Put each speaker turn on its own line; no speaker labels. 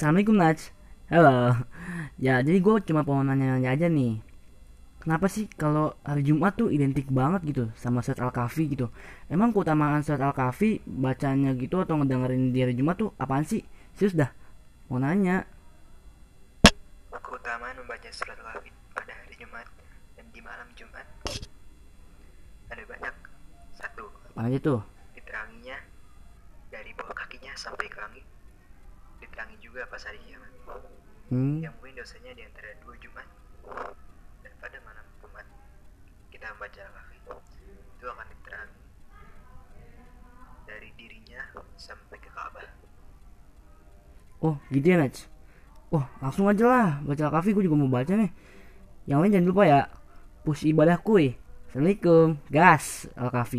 Assalamualaikum Naj Halo Ya jadi gue cuma mau nanya-nanya aja nih Kenapa sih kalau hari Jumat tuh identik banget gitu sama surat Al-Kahfi gitu Emang keutamaan surat Al-Kahfi bacanya gitu atau ngedengerin di hari Jumat tuh apaan sih? Serius dah Mau nanya
Keutamaan membaca surat Al-Kahfi pada hari Jumat dan di malam Jumat ada banyak. Satu,
Apa aja tuh?
diteranginya dari bawah kakinya sampai ke langit. Diterangi juga pas hari kiamat.
Hmm,
Yang mungkin dosanya di antara dua Jumat dan pada malam Jumat kita membaca Al-Kahfi. Itu akan diterangi dari dirinya sampai ke Ka'bah.
Oh gitu ya Naj Wah langsung aja lah Baca Al-Kahfi gue juga mau baca nih. Yang lain jangan lupa ya Push ibadah kuy. Assalamualaikum Gas Al-Kahfi